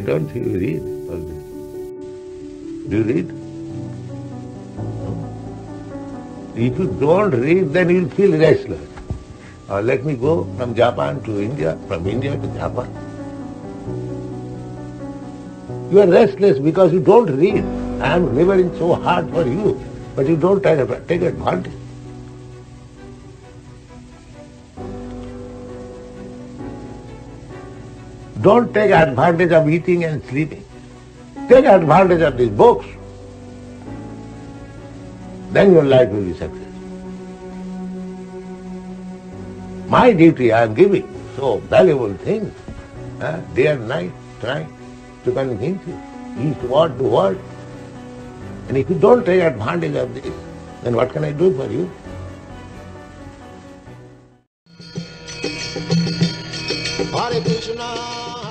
don't think you read all this? Do you read? If you don't read, then you'll feel restless. Or uh, let me go from Japan to India, from India to Japan. You are restless because you don't read. I am laboring so hard for you, but you don't take advantage. Don't take advantage of eating and sleeping. Take advantage of these books. Then your life will be successful. My duty I am giving so valuable things, uh, day and night, trying to convince you, each word to word. And if you don't take advantage of this, then what can I do for you? Hare Krishna.